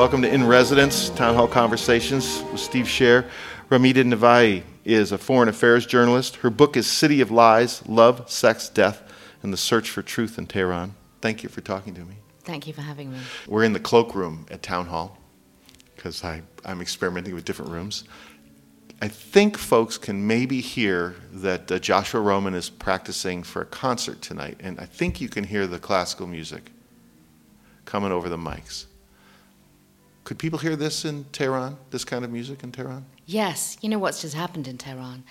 Welcome to In Residence, Town Hall Conversations with Steve Scher. Ramita Navai is a foreign affairs journalist. Her book is City of Lies Love, Sex, Death, and the Search for Truth in Tehran. Thank you for talking to me. Thank you for having me. We're in the cloakroom at Town Hall because I'm experimenting with different rooms. I think folks can maybe hear that uh, Joshua Roman is practicing for a concert tonight, and I think you can hear the classical music coming over the mics. Could people hear this in Tehran, this kind of music in Tehran? Yes. You know what's just happened in Tehran?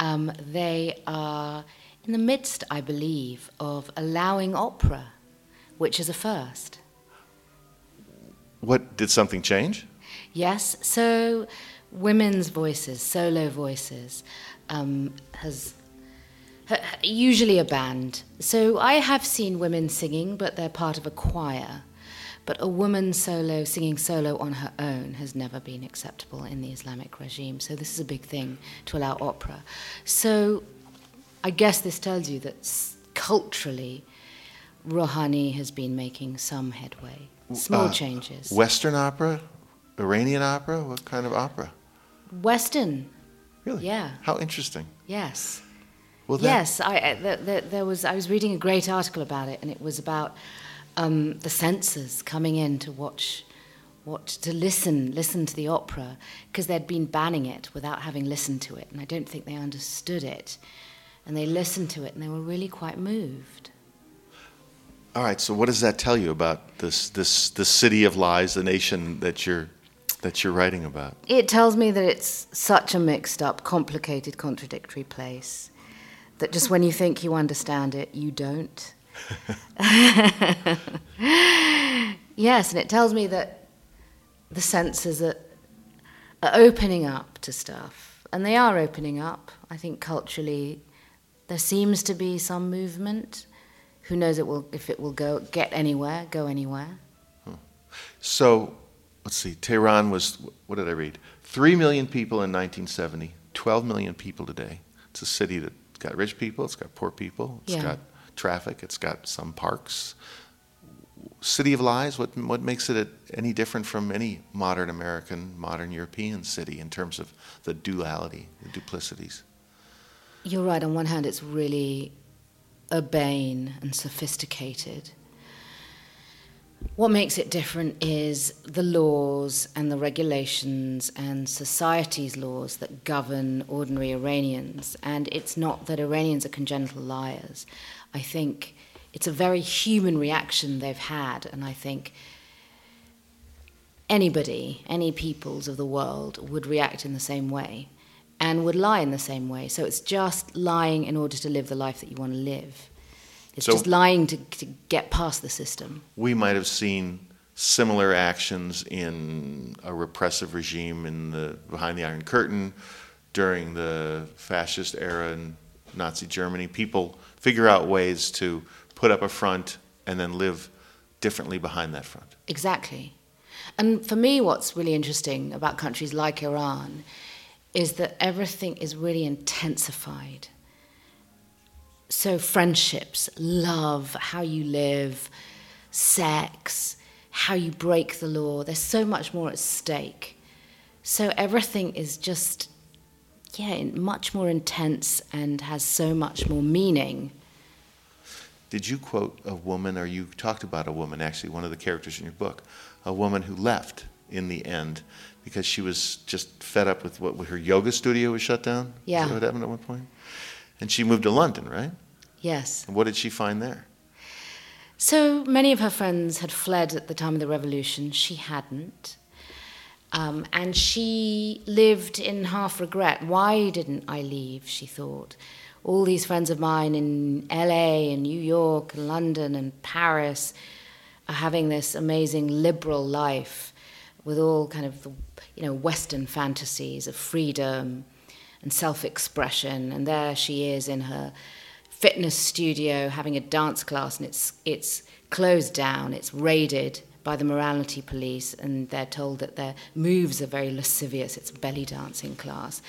Um, they are in the midst, I believe, of allowing opera, which is a first. What, did something change? Yes. So women's voices, solo voices, um, has usually a band. So I have seen women singing, but they're part of a choir. But a woman solo singing solo on her own has never been acceptable in the Islamic regime. So this is a big thing to allow opera. So I guess this tells you that culturally, Rouhani has been making some headway, small uh, changes. Western opera, Iranian opera, what kind of opera? Western. Really? Yeah. How interesting. Yes. Well, yes, I, the, the, there was. I was reading a great article about it, and it was about um, the censors coming in to watch, what to listen, listen to the opera because they'd been banning it without having listened to it, and I don't think they understood it, and they listened to it and they were really quite moved. All right. So, what does that tell you about this this the city of lies, the nation that you're that you're writing about? It tells me that it's such a mixed up, complicated, contradictory place that just when you think you understand it, you don't. yes, and it tells me that the senses are, are opening up to stuff, and they are opening up. I think culturally, there seems to be some movement. Who knows it will, if it will go get anywhere, go anywhere. Hmm. So, let's see, Tehran was, what did I read? Three million people in 1970, 12 million people today. It's a city that's got rich people, it's got poor people, It's yeah. got traffic, it's got some parks. City of Lies, what, what makes it any different from any modern American, modern European city in terms of the duality, the duplicities? You're right. On one hand, it's really urbane and sophisticated what makes it different is the laws and the regulations and society's laws that govern ordinary Iranians. And it's not that Iranians are congenital liars. I think it's a very human reaction they've had, and I think anybody, any peoples of the world would react in the same way and would lie in the same way. So it's just lying in order to live the life that you want to live. It's so just lying to, to get past the system. We might have seen similar actions in a repressive regime in the behind the Iron Curtain during the fascist era in Nazi Germany. People figure out ways to put up a front and then live differently behind that front. Exactly. And for me, what's really interesting about countries like Iran is that everything is really intensified. So, friendships, love, how you live, sex, how you break the law, there's so much more at stake. So, everything is just, yeah, much more intense and has so much more meaning. Did you quote a woman, or you talked about a woman, actually, one of the characters in your book, a woman who left in the end because she was just fed up with what her yoga studio was shut down? Yeah. What happened at one point? And she moved to London, right? Yes. And what did she find there? So many of her friends had fled at the time of the revolution. She hadn't. Um, and she lived in half regret. Why didn't I leave? She thought. All these friends of mine in LA and New York and London and Paris are having this amazing liberal life with all kind of the, you know Western fantasies of freedom and self-expression. And there she is in her fitness studio having a dance class and it's it's closed down. It's raided by the morality police and they're told that their moves are very lascivious. It's a belly dancing class.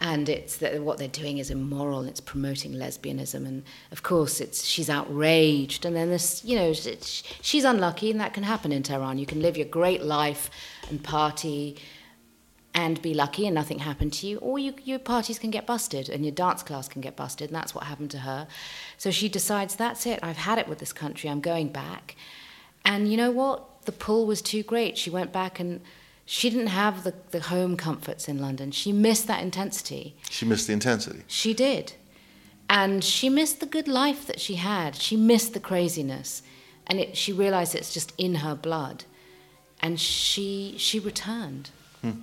And it's that what they're doing is immoral and it's promoting lesbianism. And of course it's she's outraged. And then this you know she's unlucky and that can happen in Tehran. You can live your great life and party and be lucky and nothing happened to you or you, your parties can get busted and your dance class can get busted and that's what happened to her so she decides that's it I've had it with this country I'm going back and you know what the pull was too great she went back and she didn't have the, the home comforts in London. She missed that intensity. She missed the intensity. She did. And she missed the good life that she had. She missed the craziness. And it, she realized it's just in her blood. And she, she returned. Hmm.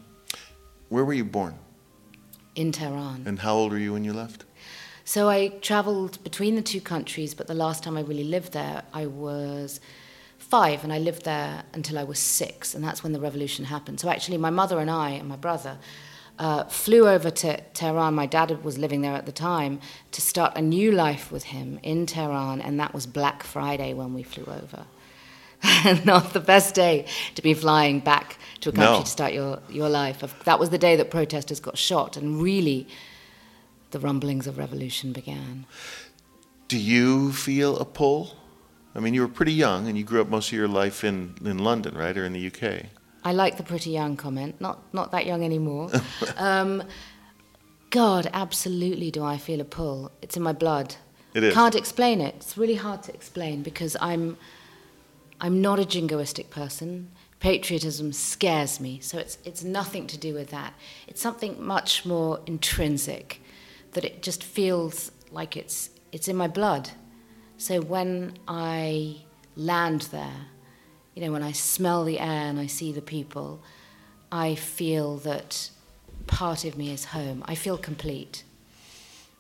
Where were you born? In Tehran. And how old were you when you left? So I traveled between the two countries, but the last time I really lived there, I was five, and I lived there until I was six, and that's when the revolution happened. So actually, my mother and I and my brother uh, flew over to Tehran. My dad was living there at the time to start a new life with him in Tehran, and that was Black Friday when we flew over. Not the best day to be flying back to a country no. to start your, your life. That was the day that protesters got shot, and really the rumblings of revolution began. Do you feel a pull I mean, you were pretty young, and you grew up most of your life in, in London, right, or in the UK. I like the pretty young comment. Not not that young anymore. um, God, absolutely, do I feel a pull? It's in my blood. It is. Can't explain it. It's really hard to explain because I'm I'm not a jingoistic person. Patriotism scares me, so it's it's nothing to do with that. It's something much more intrinsic, that it just feels like it's it's in my blood. So when I land there, you know, when I smell the air and I see the people, I feel that part of me is home. I feel complete.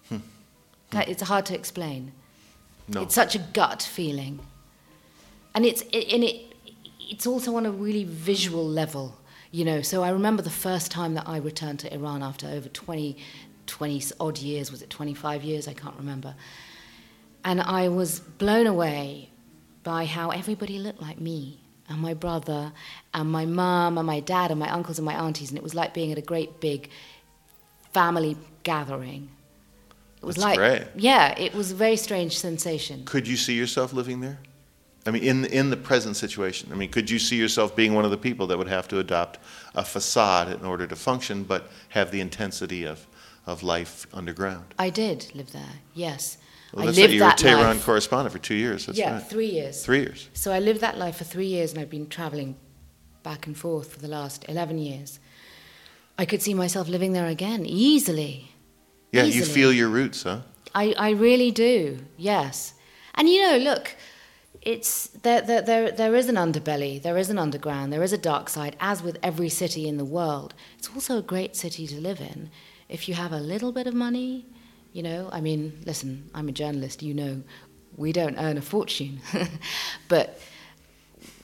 Hmm. That, it's hard to explain. No. It's such a gut feeling. And it's, it, and it, it's also on a really visual level, you know. So I remember the first time that I returned to Iran after over 20, 20 odd years, was it 25 years? I can't remember. And I was blown away by how everybody looked like me and my brother and my mum and my dad and my uncles and my aunties. And it was like being at a great big family gathering. It was That's like, great. yeah, it was a very strange sensation. Could you see yourself living there? I mean, in in the present situation, I mean, could you see yourself being one of the people that would have to adopt a facade in order to function, but have the intensity of, of life underground? I did live there, yes. Well, that's I lived right. You were a Tehran life. correspondent for two years. That's yeah, right. three years. Three years. So I lived that life for three years, and I've been traveling back and forth for the last 11 years. I could see myself living there again easily. Yeah, easily. you feel your roots, huh? I, I really do, yes. And you know, look, it's there, there, there, there is an underbelly, there is an underground, there is a dark side, as with every city in the world. It's also a great city to live in if you have a little bit of money you know, I mean, listen, I'm a journalist, you know, we don't earn a fortune. but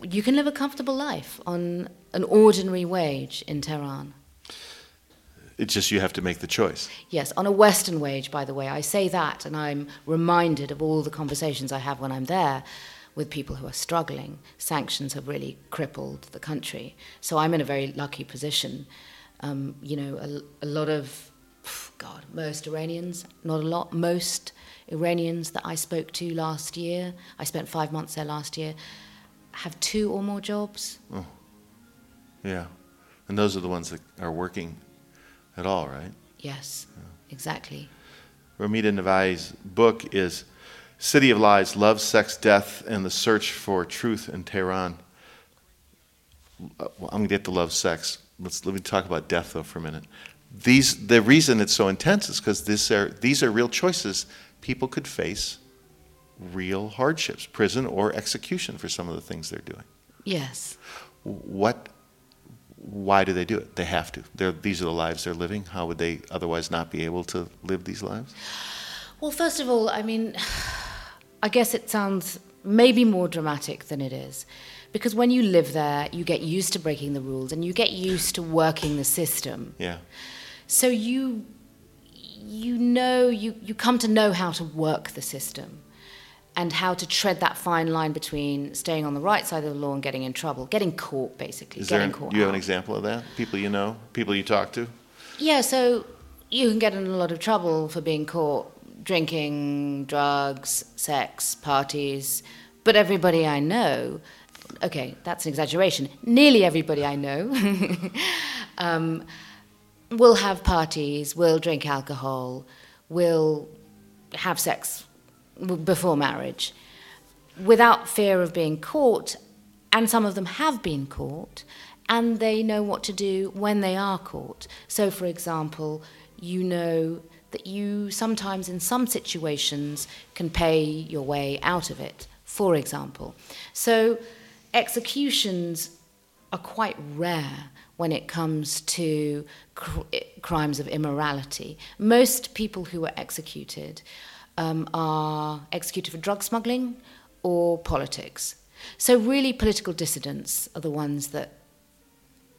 you can live a comfortable life on an ordinary wage in Tehran. It's just you have to make the choice. Yes, on a Western wage, by the way. I say that, and I'm reminded of all the conversations I have when I'm there with people who are struggling. Sanctions have really crippled the country. So I'm in a very lucky position. Um, you know, a, a lot of God, most Iranians, not a lot, most Iranians that I spoke to last year, I spent five months there last year, have two or more jobs. Oh. Yeah. And those are the ones that are working at all, right? Yes, yeah. exactly. Ramita Navai's book is City of Lies Love, Sex, Death, and the Search for Truth in Tehran. Uh, well, I'm going to get to love, sex. Let's, let me talk about death, though, for a minute these, the reason it's so intense is because these are, these are real choices. People could face real hardships, prison or execution for some of the things they're doing. Yes. What, why do they do it? They have to. They're, these are the lives they're living. How would they otherwise not be able to live these lives? Well, first of all, I mean, I guess it sounds maybe more dramatic than it is. Because when you live there, you get used to breaking the rules and you get used to working the system. Yeah. So you you know you, you come to know how to work the system and how to tread that fine line between staying on the right side of the law and getting in trouble, getting caught basically. Is getting there an, caught. You have an example of that? People you know, people you talk to. Yeah. So you can get in a lot of trouble for being caught drinking, drugs, sex, parties. But everybody I know, okay, that's an exaggeration, nearly everybody I know um, will have parties, will drink alcohol, will have sex before marriage without fear of being caught. And some of them have been caught, and they know what to do when they are caught. So, for example, you know that you sometimes, in some situations, can pay your way out of it, for example. So, executions are quite rare when it comes to cr- crimes of immorality. Most people who are executed um, are executed for drug smuggling or politics. So, really, political dissidents are the ones that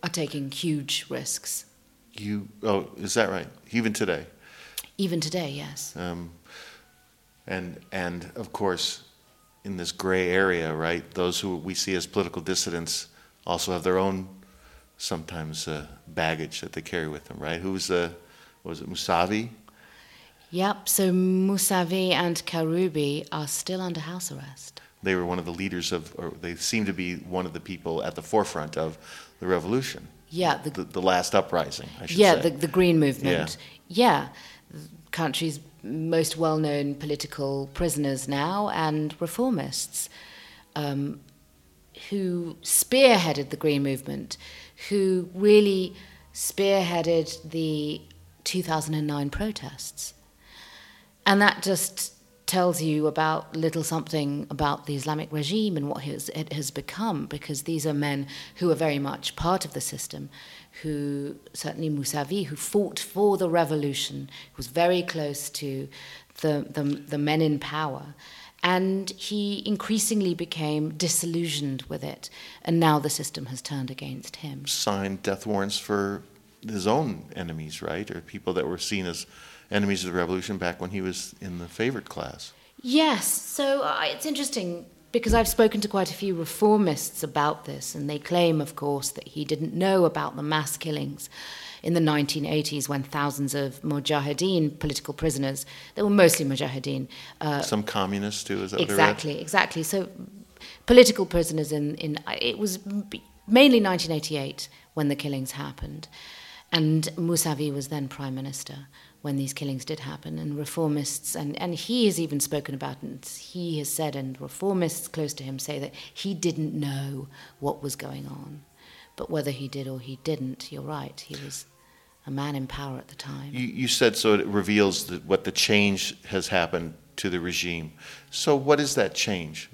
are taking huge risks. You, oh, is that right? Even today? Even today, yes. Um, and, and of course, in this gray area, right, those who we see as political dissidents also have their own sometimes uh, baggage that they carry with them, right? Who's the, was it Musavi? Yep, so Musavi and Karubi are still under house arrest. They were one of the leaders of, or they seem to be one of the people at the forefront of the revolution. Yeah, the, the, the last uprising, I should yeah, say. the, the Green Movement. Yeah. yeah. Country's most well known political prisoners now and reformists um, who spearheaded the Green Movement, who really spearheaded the 2009 protests. And that just tells you about little something about the Islamic regime and what it has become, because these are men who are very much part of the system, who, certainly Mousavi, who fought for the revolution, was very close to the, the, the men in power. And he increasingly became disillusioned with it, and now the system has turned against him. Signed death warrants for his own enemies, right? Or people that were seen as enemies of the revolution back when he was in the favorite class. Yes, so uh, it's interesting because I've spoken to quite a few reformists about this, and they claim, of course, that he didn't know about the mass killings in the 1980s when thousands of mujahideen, political prisoners, they were mostly mujahideen. Uh, Some communists too, is that Exactly, exactly. So political prisoners in, in it was mainly 1988 when the killings happened. And Mousavi was then prime minister when these killings did happen. And reformists, and, and he has even spoken about it, he has said, and reformists close to him say that he didn't know what was going on. But whether he did or he didn't, you're right, he was a man in power at the time. You, you said so it reveals that what the change has happened to the regime. So, what is that change?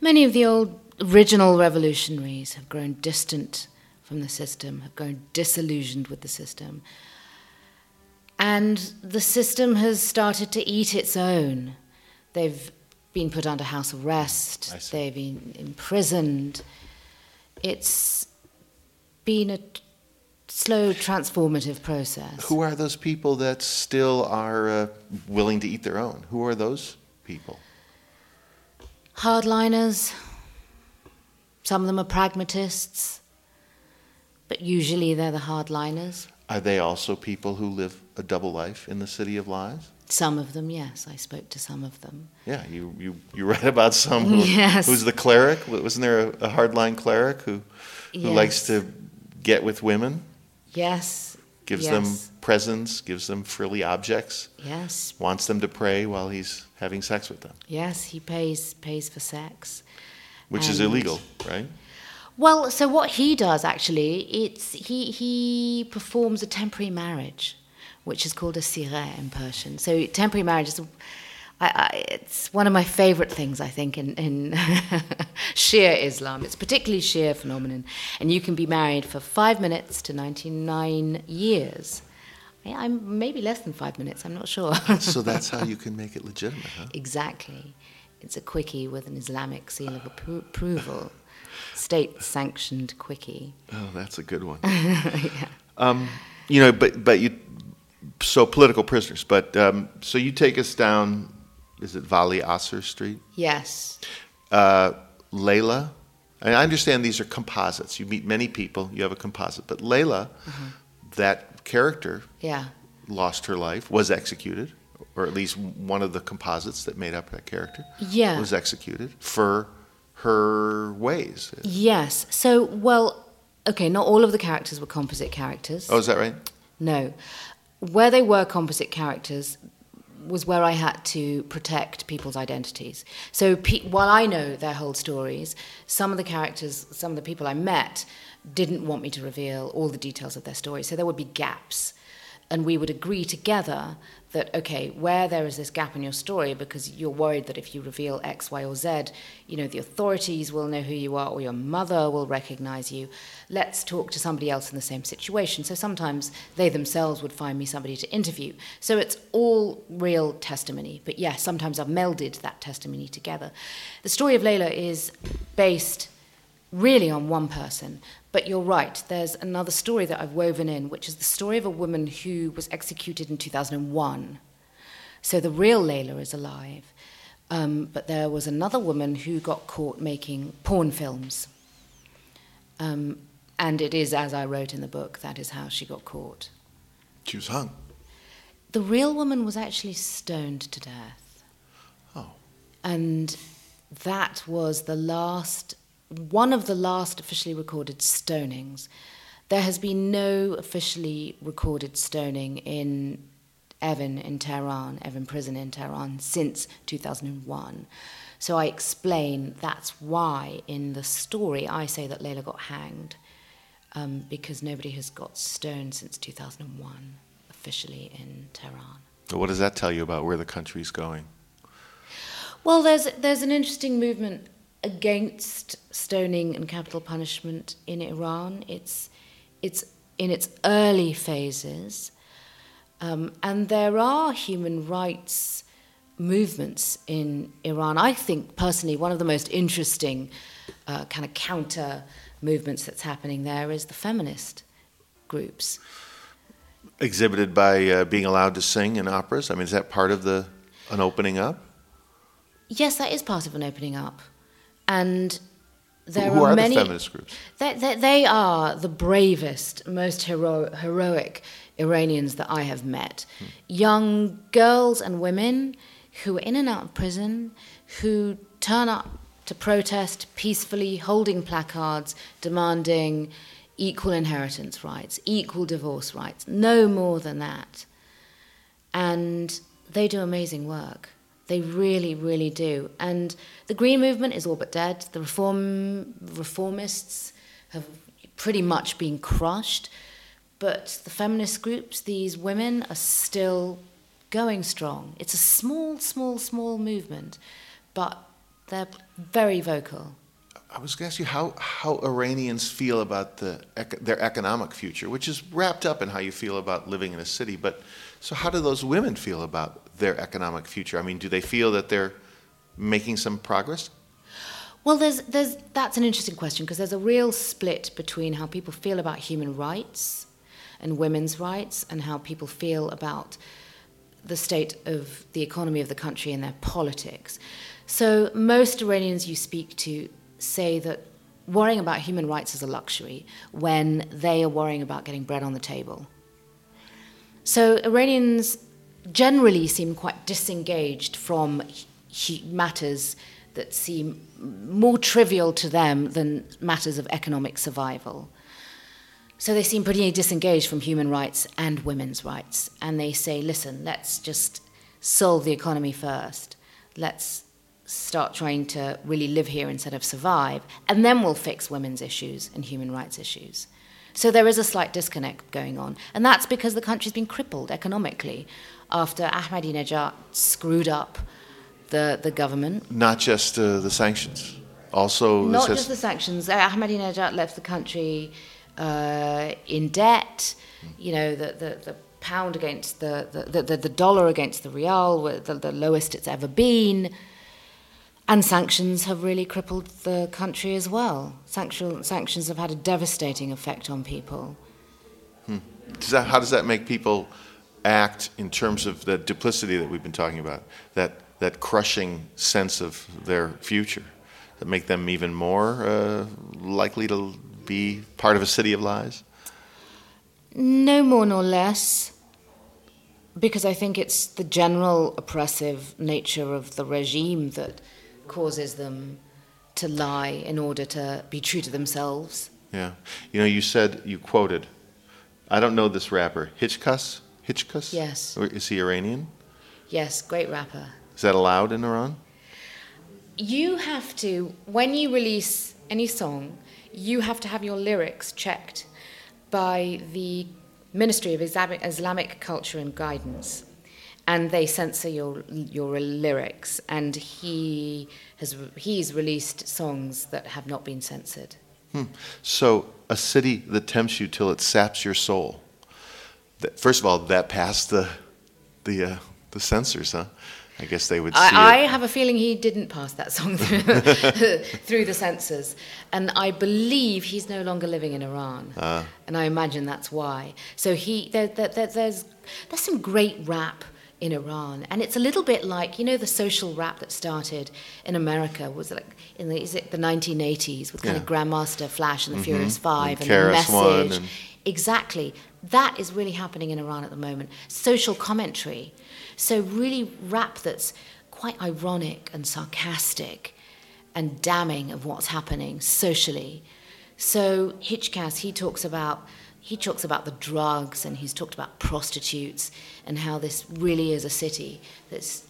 Many of the old original revolutionaries have grown distant from the system, have grown disillusioned with the system, and the system has started to eat its own. They've been put under house arrest, they've been imprisoned. It's been a t- slow transformative process. Who are those people that still are uh, willing to eat their own? Who are those people? Hardliners. Some of them are pragmatists, but usually they're the hardliners. Are they also people who live a double life in the city of lies? Some of them, yes. I spoke to some of them. Yeah, you, you, you read about some who, yes. who's the cleric. Wasn't there a, a hardline cleric who, who yes. likes to get with women? Yes. Gives yes. them presents, gives them frilly objects. Yes. Wants them to pray while he's having sex with them. Yes, he pays pays for sex. Which and is illegal, right? Well, so what he does actually, it's he he performs a temporary marriage, which is called a sigheh in Persian. So temporary marriage is. I, I, it's one of my favorite things, I think, in, in Shia Islam. It's particularly Shia phenomenon. And you can be married for five minutes to 99 years. I, am maybe less than five minutes, I'm not sure. so that's how you can make it legitimate, huh? Exactly. It's a quickie with an Islamic seal of approval state sanctioned quickie. Oh, that's a good one. yeah. Um, you know, but but you so political prisoners. But um, so you take us down. Is it Vali Asr Street? Yes. Uh, Layla. I understand these are composites. You meet many people. You have a composite, but Layla, mm-hmm. that character. Yeah. lost her life, was executed, or at least one of the composites that made up that character yeah. was executed for her ways. Yes. So, well, okay, not all of the characters were composite characters. Oh, is that right? No. Where they were composite characters was where I had to protect people's identities. So pe- while I know their whole stories, some of the characters, some of the people I met, didn't want me to reveal all the details of their story. So there would be gaps. And we would agree together that, okay, where there is this gap in your story, because you're worried that if you reveal X, Y, or Z, you know, the authorities will know who you are or your mother will recognize you, let's talk to somebody else in the same situation. So sometimes they themselves would find me somebody to interview. So it's all real testimony. But yes, sometimes I've melded that testimony together. The story of Layla is based really on one person. But you're right, there's another story that I've woven in, which is the story of a woman who was executed in 2001. So the real Layla is alive. Um, but there was another woman who got caught making porn films. Um, and it is, as I wrote in the book, that is how she got caught. She was hung. The real woman was actually stoned to death. Oh. And that was the last one of the last officially recorded stonings. There has been no officially recorded stoning in Evin in Tehran, Evin prison in Tehran, since 2001. So I explain that's why in the story I say that Layla got hanged, um, because nobody has got stoned since 2001 officially in Tehran. So what does that tell you about where the country's going? Well, there's there's an interesting movement against stoning and capital punishment in Iran. It's, it's in its early phases. Um, and there are human rights movements in Iran. I think, personally, one of the most interesting uh, kind of counter movements that's happening there is the feminist groups. Exhibited by uh, being allowed to sing in operas? I mean, is that part of the an opening up? Yes, that is part of an opening up. And there Who are, are many. the feminist groups? They, they, they are the bravest, most hero, heroic Iranians that I have met. Hmm. Young girls and women who are in and out of prison, who turn up to protest peacefully, holding placards, demanding equal inheritance rights, equal divorce rights, no more than that. And they do amazing work. They really, really do. And the Green Movement is all but dead. The reform reformists have pretty much been crushed. But the feminist groups, these women, are still going strong. It's a small, small, small movement, but they're very vocal. I was going to ask you how, how Iranians feel about the, their economic future, which is wrapped up in how you feel about living in a city. But so, how do those women feel about their economic future? I mean, do they feel that they're making some progress? Well, there's, there's, that's an interesting question because there's a real split between how people feel about human rights and women's rights and how people feel about the state of the economy of the country and their politics. So, most Iranians you speak to say that worrying about human rights is a luxury when they are worrying about getting bread on the table. So, Iranians generally seem quite disengaged from matters that seem more trivial to them than matters of economic survival. So they seem pretty disengaged from human rights and women's rights. And they say, listen, let's just solve the economy first. Let's start trying to really live here instead of survive. And then we'll fix women's issues and human rights issues. So there is a slight disconnect going on. And that's because the country's been crippled economically after Ahmadinejad screwed up the, the government. Not just uh, the sanctions, also. Not just the sanctions. Ahmadinejad left the country uh, in debt. You know, the, the, the pound against the, the, the, the dollar against the rial, the, the lowest it's ever been. And sanctions have really crippled the country as well. Sanction, sanctions have had a devastating effect on people. Hmm. Does that, how does that make people act in terms of the duplicity that we've been talking about, that, that crushing sense of their future, that make them even more uh, likely to be part of a city of lies? No more nor less. Because I think it's the general oppressive nature of the regime that causes them to lie in order to be true to themselves. Yeah. You know, you said, you quoted, I don't know this rapper, Hichkas? Hichkas? Yes. Is he Iranian? Yes, great rapper. Is that allowed in Iran? You have to, when you release any song, you have to have your lyrics checked by the Ministry of Islamic Culture and Guidance. And they censor your your lyrics, and he has he's released songs that have not been censored. Hmm. So a city that tempts you till it saps your soul. First of all, that passed the the uh, the censors, huh? I guess they would see I, I have a feeling he didn't pass that song through, through the censors. And I believe he's no longer living in Iran. Uh. And I imagine that's why. So he, there, there, there's, there's some great rap in Iran. And it's a little bit like, you know, the social rap that started in America was like in the, is it the 1980s with kind yeah. of Grandmaster Flash and the mm-hmm. Furious Five and, and the message. And... Exactly. That is really happening in Iran at the moment. Social commentary so, really, rap that's quite ironic and sarcastic and damning of what's happening socially. So, Hichkas, he talks about. He talks about the drugs and he's talked about prostitutes and how this really is a city that's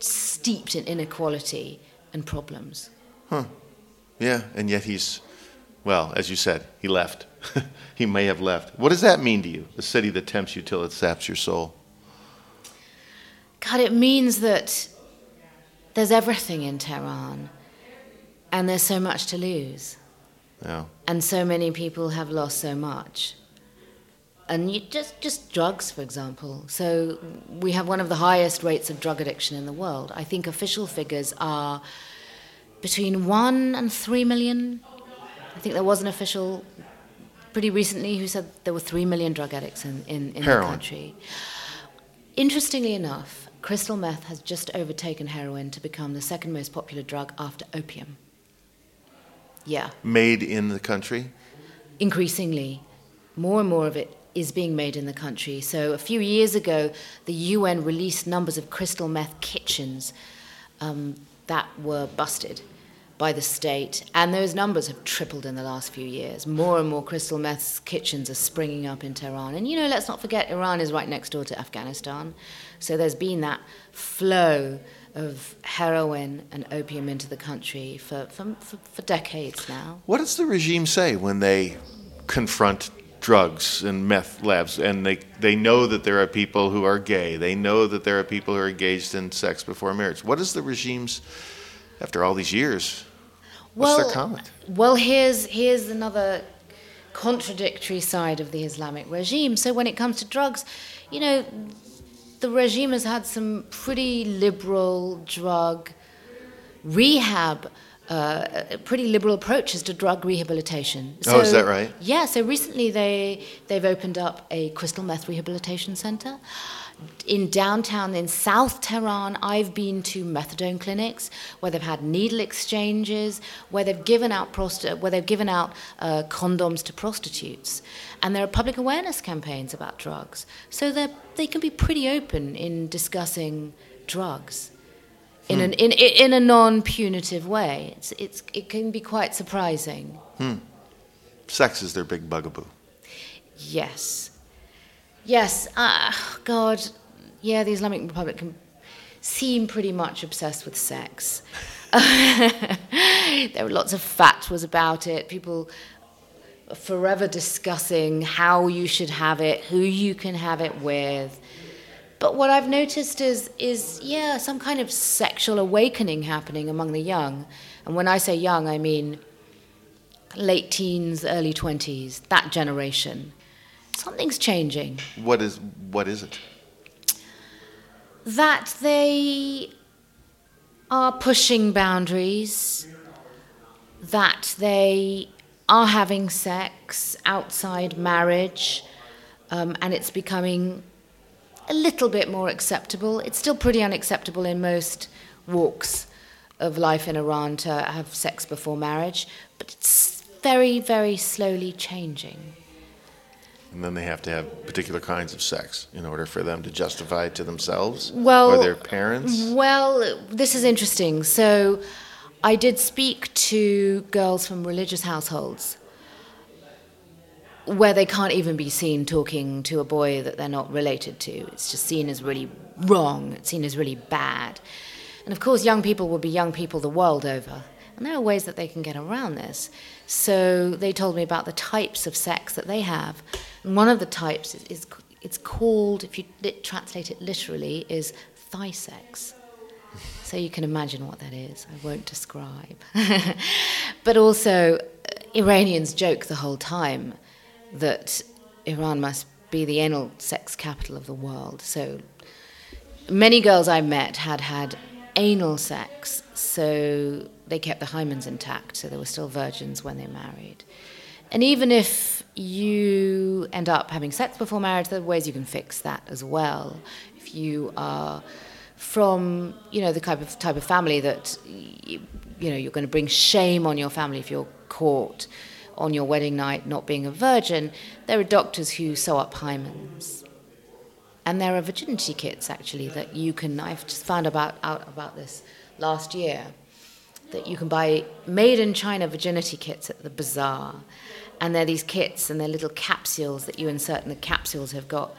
steeped in inequality and problems. Huh. Yeah, and yet he's, well, as you said, he left. he may have left. What does that mean to you? A city that tempts you till it saps your soul? God, it means that there's everything in Tehran and there's so much to lose. Yeah. And so many people have lost so much. And you just, just drugs, for example. So we have one of the highest rates of drug addiction in the world. I think official figures are between one and three million. I think there was an official pretty recently who said there were three million drug addicts in, in, in the country. Interestingly enough, crystal meth has just overtaken heroin to become the second most popular drug after opium. Yeah. Made in the country? Increasingly. More and more of it is being made in the country. So a few years ago, the UN released numbers of crystal meth kitchens um, that were busted by the state, and those numbers have tripled in the last few years. More and more crystal meth kitchens are springing up in Tehran. And you know, let's not forget, Iran is right next door to Afghanistan. So there's been that flow of heroin and opium into the country for, for, for, decades now. What does the regime say when they confront drugs and meth labs and they, they know that there are people who are gay they know that there are people who are engaged in sex before marriage? What is the regime's after all these years what's well, their comment? well here's here's another contradictory side of the islamic regime. So when it comes to drugs you know the regime has had some pretty liberal drug rehab. Uh, pretty liberal approaches to drug rehabilitation. So, oh, is that right? Yeah. So recently they they've opened up a crystal meth rehabilitation center in downtown, in South Tehran, I've been to methadone clinics where they've had needle exchanges, where they've given out prosti- where they've given out uh, condoms to prostitutes, and there are public awareness campaigns about drugs. So they they can be pretty open in discussing drugs. In, hmm. an, in, in a non punitive way. It's, it's, it can be quite surprising. Hmm. Sex is their big bugaboo. Yes. Yes, uh, God, yeah, the Islamic Republic can seem pretty much obsessed with sex. there were lots of fatwas about it. People forever discussing how you should have it, who you can have it with. But what I've noticed is, is yeah, some kind of sexual awakening happening among the young. And when I say young, I mean late teens, early 20s, that generation something's changing. What is what is it? That they are pushing boundaries, that they are having sex outside marriage, um, and it's becoming a little bit more acceptable. It's still pretty unacceptable in most walks of life in Iran to have sex before marriage, but it's very, very slowly changing. And then they have to have particular kinds of sex in order for them to justify it to themselves well, or their parents. Well, this is interesting. So, I did speak to girls from religious households where they can't even be seen talking to a boy that they're not related to. It's just seen as really wrong, it's seen as really bad. And of course, young people will be young people the world over. And there are ways that they can get around this. So they told me about the types of sex that they have. And one of the types is, is it's called, if you translate it literally, is thigh sex. So you can imagine what that is. I won't describe. but also, uh, Iranians joke the whole time that Iran must be the anal sex capital of the world. So many girls I met had had anal sex, so they kept the hymens intact, so they were still virgins when they married. And even if you end up having sex before marriage, there are ways you can fix that as well. If you are from, you know, the type of type of family that you, you know you're going to bring shame on your family if you're caught on your wedding night not being a virgin, there are doctors who sew up hymens. And there are virginity kits actually that you can. I've just found about out about this last year that you can buy made in China virginity kits at the bazaar, and they're these kits and they're little capsules that you insert, and the capsules have got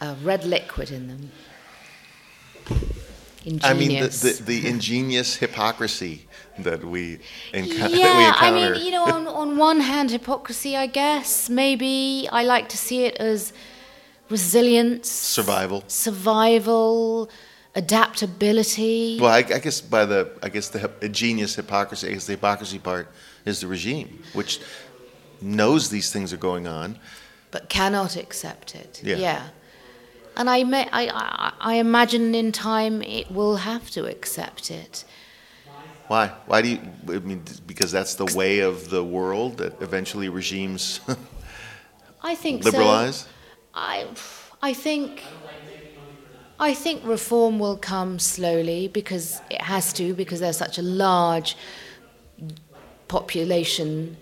a red liquid in them. Ingenious. I mean, the, the, the ingenious hypocrisy that we, enc- yeah, we encounter. I mean, you know, on, on one hand, hypocrisy, I guess. Maybe I like to see it as resilience, survival, survival, adaptability. Well, I, I guess by the I guess the ingenious hypocrisy is the hypocrisy part is the regime, which knows these things are going on, but cannot accept it. Yeah. yeah. And I, may, I, I, I imagine in time it will have to accept it. Why? Why do you? I mean, because that's the way of the world that eventually regimes. I think liberalize. So. I, I think. I think reform will come slowly because it has to because there's such a large population,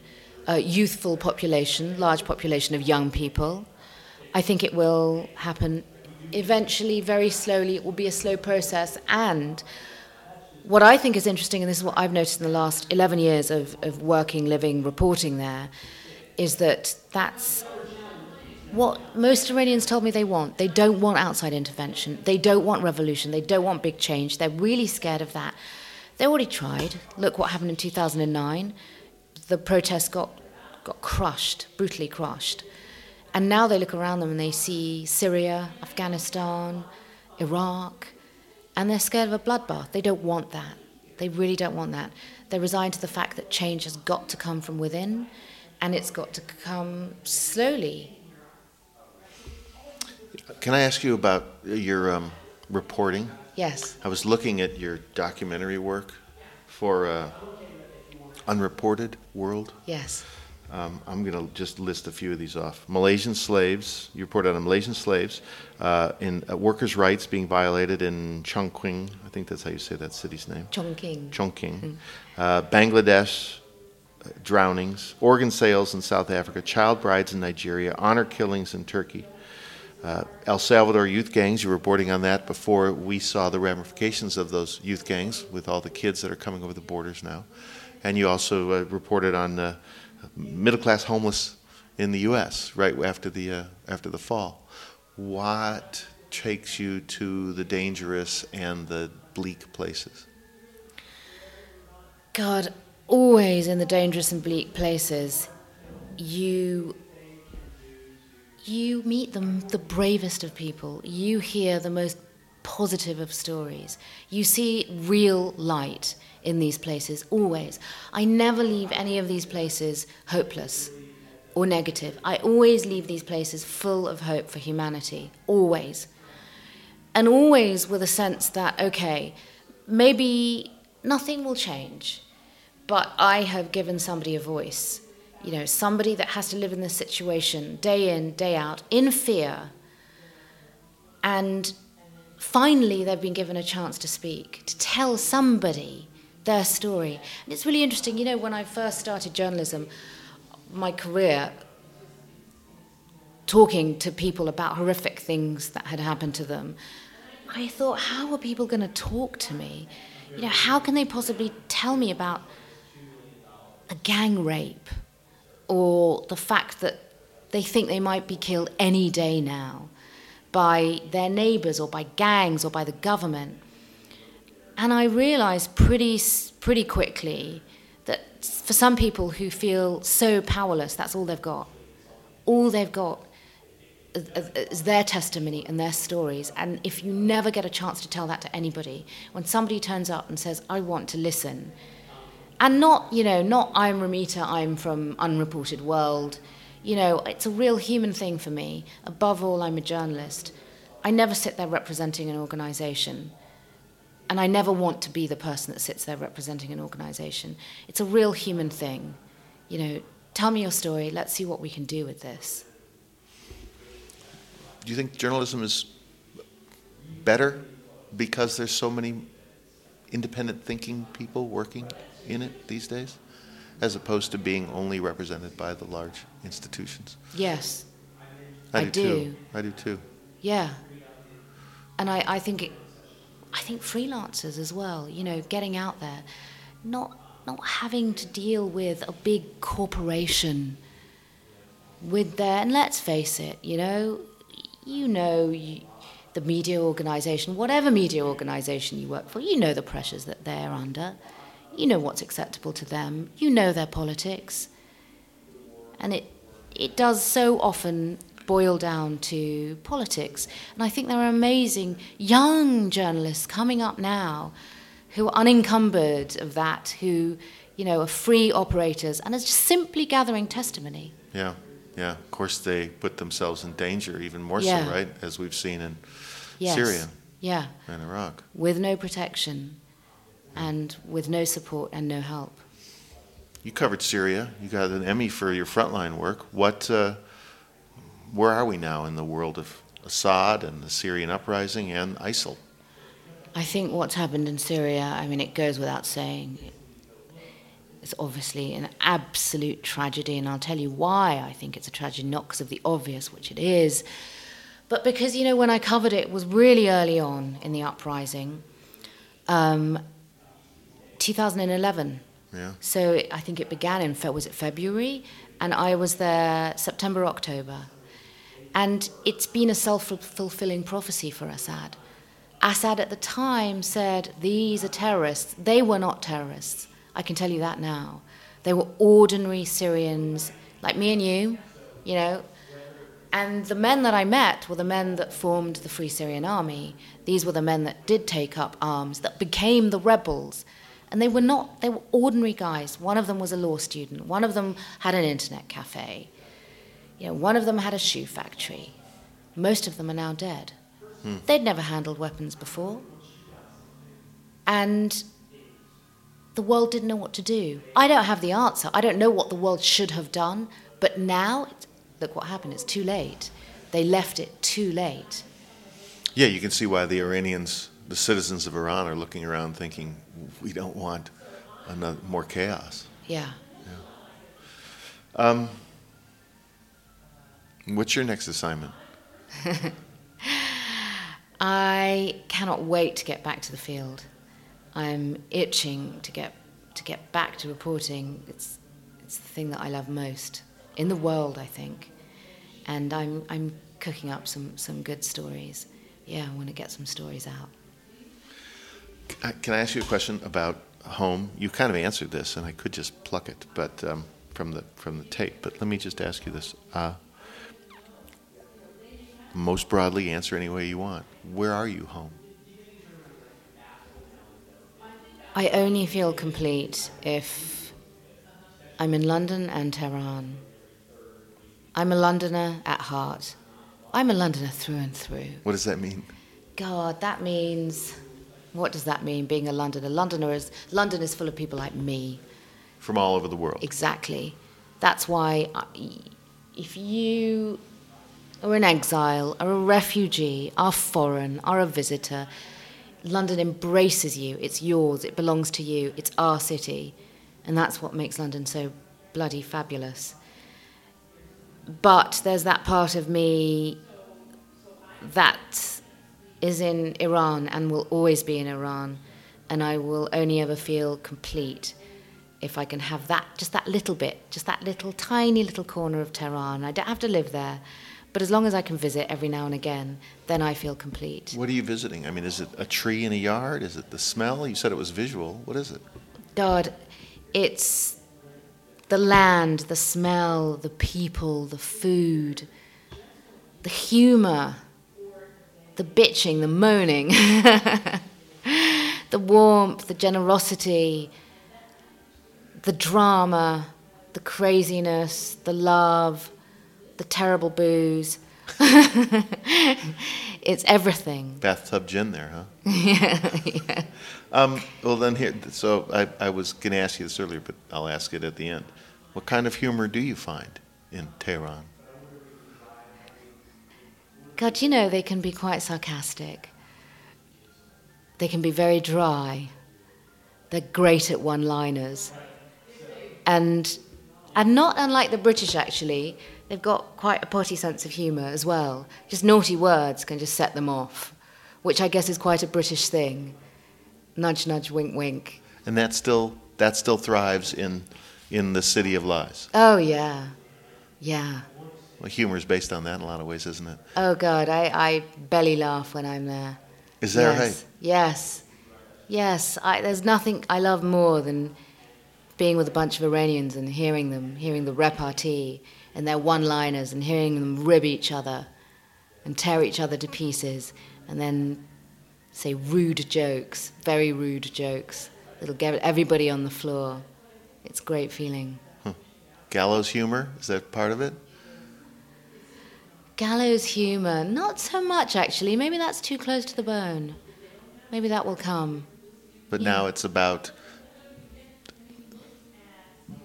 uh, youthful population, large population of young people. I think it will happen eventually, very slowly. It will be a slow process and what I think is interesting, and this is what I've noticed in the last 11 years of, of working, living, reporting there, is that that's what most Iranians told me they want. They don't want outside intervention. They don't want revolution. They don't want big change. They're really scared of that. They already tried. Look what happened in 2009. The protests got, got crushed, brutally crushed. And now they look around them and they see Syria, Afghanistan, Iraq, and they're scared of a bloodbath. They don't want that. They really don't want that. They're resigned to the fact that change has got to come from within and it's got to come slowly. Can I ask you about your um, reporting? Yes. I was looking at your documentary work for uh, Unreported World. Yes. Um, I'm going to just list a few of these off. Malaysian slaves, you reported on Malaysian slaves, uh, in uh, workers' rights being violated in Chongqing, I think that's how you say that city's name. Chongqing. Chongqing. Mm. Uh, Bangladesh, uh, drownings, organ sales in South Africa, child brides in Nigeria, honor killings in Turkey. Uh, El Salvador youth gangs, you were reporting on that before we saw the ramifications of those youth gangs with all the kids that are coming over the borders now. And you also uh, reported on middle class homeless in the U.S. right after the uh, after the fall. What takes you to the dangerous and the bleak places? God, always in the dangerous and bleak places, you you meet them the bravest of people. You hear the most positive of stories. You see real light in these places, always. I never leave any of these places hopeless or negative. I always leave these places full of hope for humanity, always. And always with a sense that, okay, maybe nothing will change, but I have given somebody a voice. You know, somebody that has to live in this situation day in, day out, in fear. And finally, they've been given a chance to speak, to tell somebody their story. And it's really interesting. You know, when I first started journalism, my career, talking to people about horrific things that had happened to them, I thought, how are people going to talk to me? You know, how can they possibly tell me about a gang rape or the fact that they think they might be killed any day now by their neighbors or by gangs or by the government? And I realized pretty, pretty quickly that for some people who feel so powerless, that's all they've got. All they've got is their testimony and their stories. And if you never get a chance to tell that to anybody, when somebody turns up and says, I want to listen, and not, you know, not I'm Ramita, I'm from Unreported World, you know, it's a real human thing for me. Above all, I'm a journalist. I never sit there representing an organization. And I never want to be the person that sits there representing an organization. It's a real human thing. You know, tell me your story, let's see what we can do with this do you think journalism is better because there's so many independent thinking people working in it these days, as opposed to being only represented by the large institutions? Yes. I, I do, do. Too. I do too. Yeah. And I, I think it, I think freelancers as well, you know, getting out there, not not having to deal with a big corporation with their and let's face it, you know, you know you, the media organization, whatever media organization you work for, you know the pressures that they're under. You know what's acceptable to them. You know their politics. And it, it does so often boil down to politics. And I think there are amazing young journalists coming up now who are unencumbered of that, who, you know, are free operators and are just simply gathering testimony. Yeah. Yeah, of course they put themselves in danger even more Yeah. so, right? As we've seen in Yes. Syria Yeah. and Iraq. With no protection and with no support and no help. You covered Syria. You got an Emmy for your frontline work. What, uh, where are we now in the world of Assad and the Syrian uprising and ISIL? I think what's happened in Syria, I mean, it goes without saying. It's obviously an absolute tragedy, and I'll tell you why I think it's a tragedy, not because of the obvious, which it is, but because, you know, when I covered it, it was really early on in the uprising, um, 2011. Yeah. So I think it began in, was it February? And I was there September, October. And it's been a self fulfilling prophecy for Assad. Assad at the time said, These are terrorists. They were not terrorists. I can tell you that now. They were ordinary Syrians, like me and you, you know. And the men that I met were the men that formed the Free Syrian Army. These were the men that did take up arms, that became the rebels. And they were not, they were ordinary guys. One of them was a law student, one of them had an internet cafe, you know, one of them had a shoe factory. Most of them are now dead. Hmm. They'd never handled weapons before. And the world didn't know what to do. I don't have the answer. I don't know what the world should have done. But now, look what happened. It's too late. They left it too late. Yeah, you can see why the Iranians, the citizens of Iran, are looking around thinking, we don't want another, more chaos. Yeah. Um, what's your next assignment? I cannot wait to get back to the field. I'm itching to get to get back to reporting. It's it's the thing that I love most in the world, I think. And I'm I'm cooking up some some good stories. Yeah, I want to get some stories out. Can I ask you a question about home? You kind of answered this, and I could just pluck it, but um, from the from the tape. But let me just ask you this: uh, most broadly, answer any way you want. Where are you home? I only feel complete if I'm in London and Tehran. I'm a Londoner at heart. I'm a Londoner through and through. What does that mean? God, that means. What does that mean, being a Londoner? Londoner is, London is full of people like me. From all over the world. Exactly. That's why I, if you are an exile, are a refugee, are foreign, are a visitor, London embraces you. It's yours. It belongs to you. It's our city. And that's what makes London so bloody fabulous. but there's that part of me that is in Iran and will always be in Iran, and I will only ever feel complete if I can have that, just that little bit, just that little tiny little corner of Tehran. I don't have to live there, but as long as I can visit every now and again, then I feel complete. What are you visiting? I mean, is it a tree in a yard? Is it the smell? You said it was visual. What is it? God, it's the land, the smell, the people, the food, the humor, the bitching, the moaning, the warmth, the generosity, the drama, the craziness, the love, the terrible booze. it's everything. Bathtub gin there, huh? yeah, yeah. Um, well, then here, so I, I was going to ask you this earlier, but I'll ask it at the end. What kind of humor do you find in Tehran? God, you know, they can be quite sarcastic. They can be very dry. They're great at one liners. And, and not unlike the British, actually, they've got quite a potty sense of humour as well. Just naughty words can just set them off, which I guess is quite a British thing. Nudge, nudge, wink, wink. And that still, that still thrives in, in the City of Lies. Oh, yeah. Yeah. Well, humor is based on that in a lot of ways, isn't it? Oh, God, I, I belly laugh when I'm there. Is that yes. right? Yes. Yes. I, there's nothing I love more than being with a bunch of Iranians and hearing them, hearing the repartee and their one liners and hearing them rib each other and tear each other to pieces and then say rude jokes, very rude jokes that'll get everybody on the floor. It's a great feeling. Huh. Gallows humor, is that part of it? Gallows humor, not so much actually. Maybe that's too close to the bone. Maybe that will come. But yeah. now it's about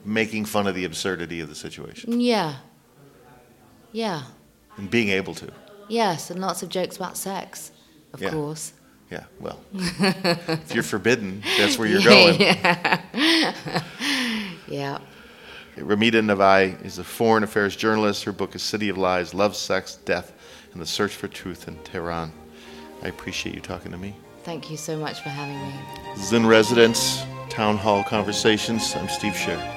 making fun of the absurdity of the situation. Yeah. Yeah. And being able to. Yes, and lots of jokes about sex, of yeah. course. Yeah, well, if you're forbidden, that's where you're going. Yeah. yeah. Ramita Navai is a foreign affairs journalist. Her book is City of Lies Love, Sex, Death, and the Search for Truth in Tehran. I appreciate you talking to me. Thank you so much for having me. Zen Residence, Town Hall Conversations. I'm Steve Scher.